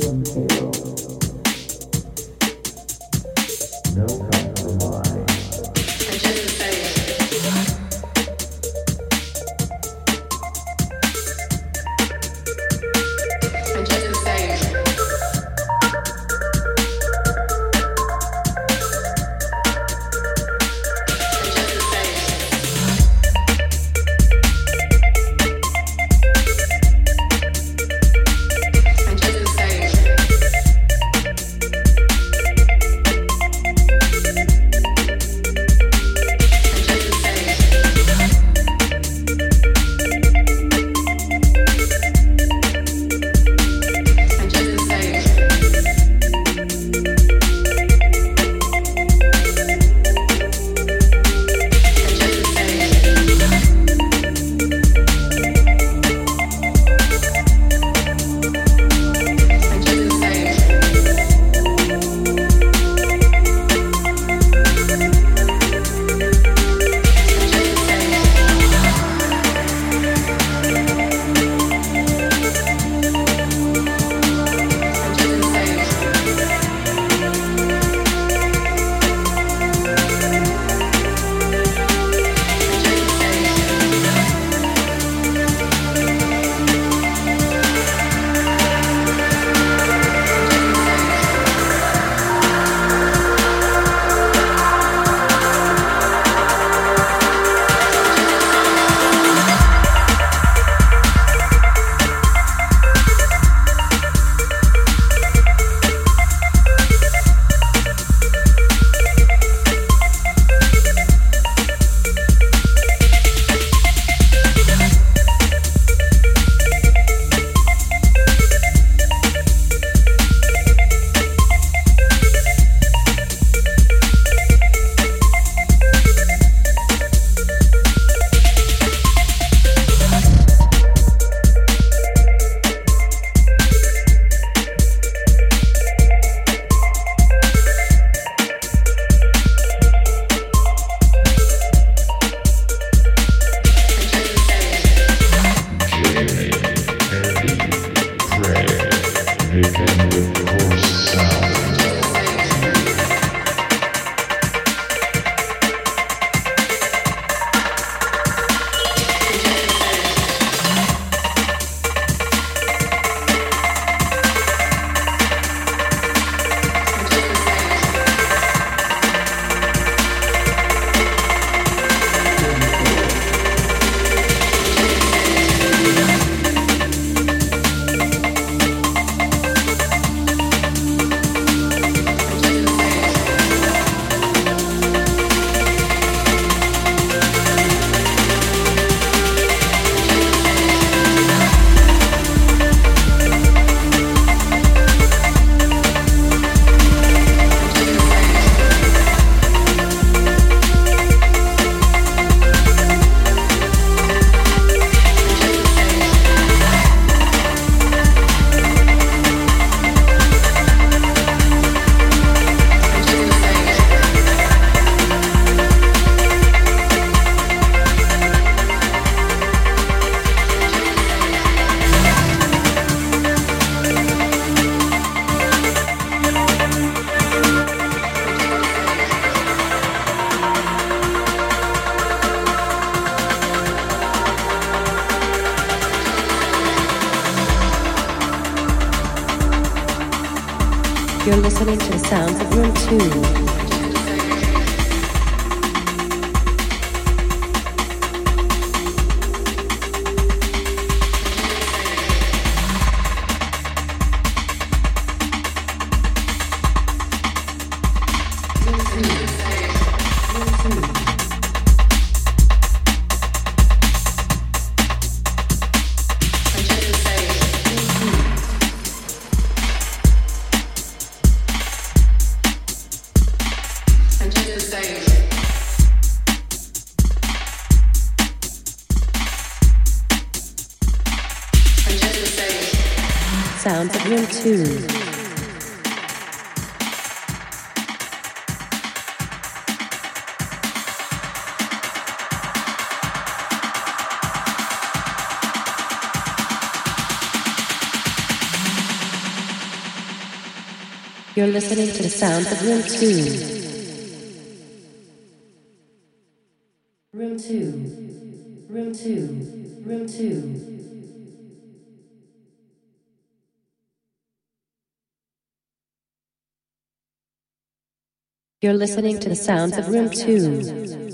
siempre. two. You're listening to the sound of room two. You're listening to the sounds of Room 2.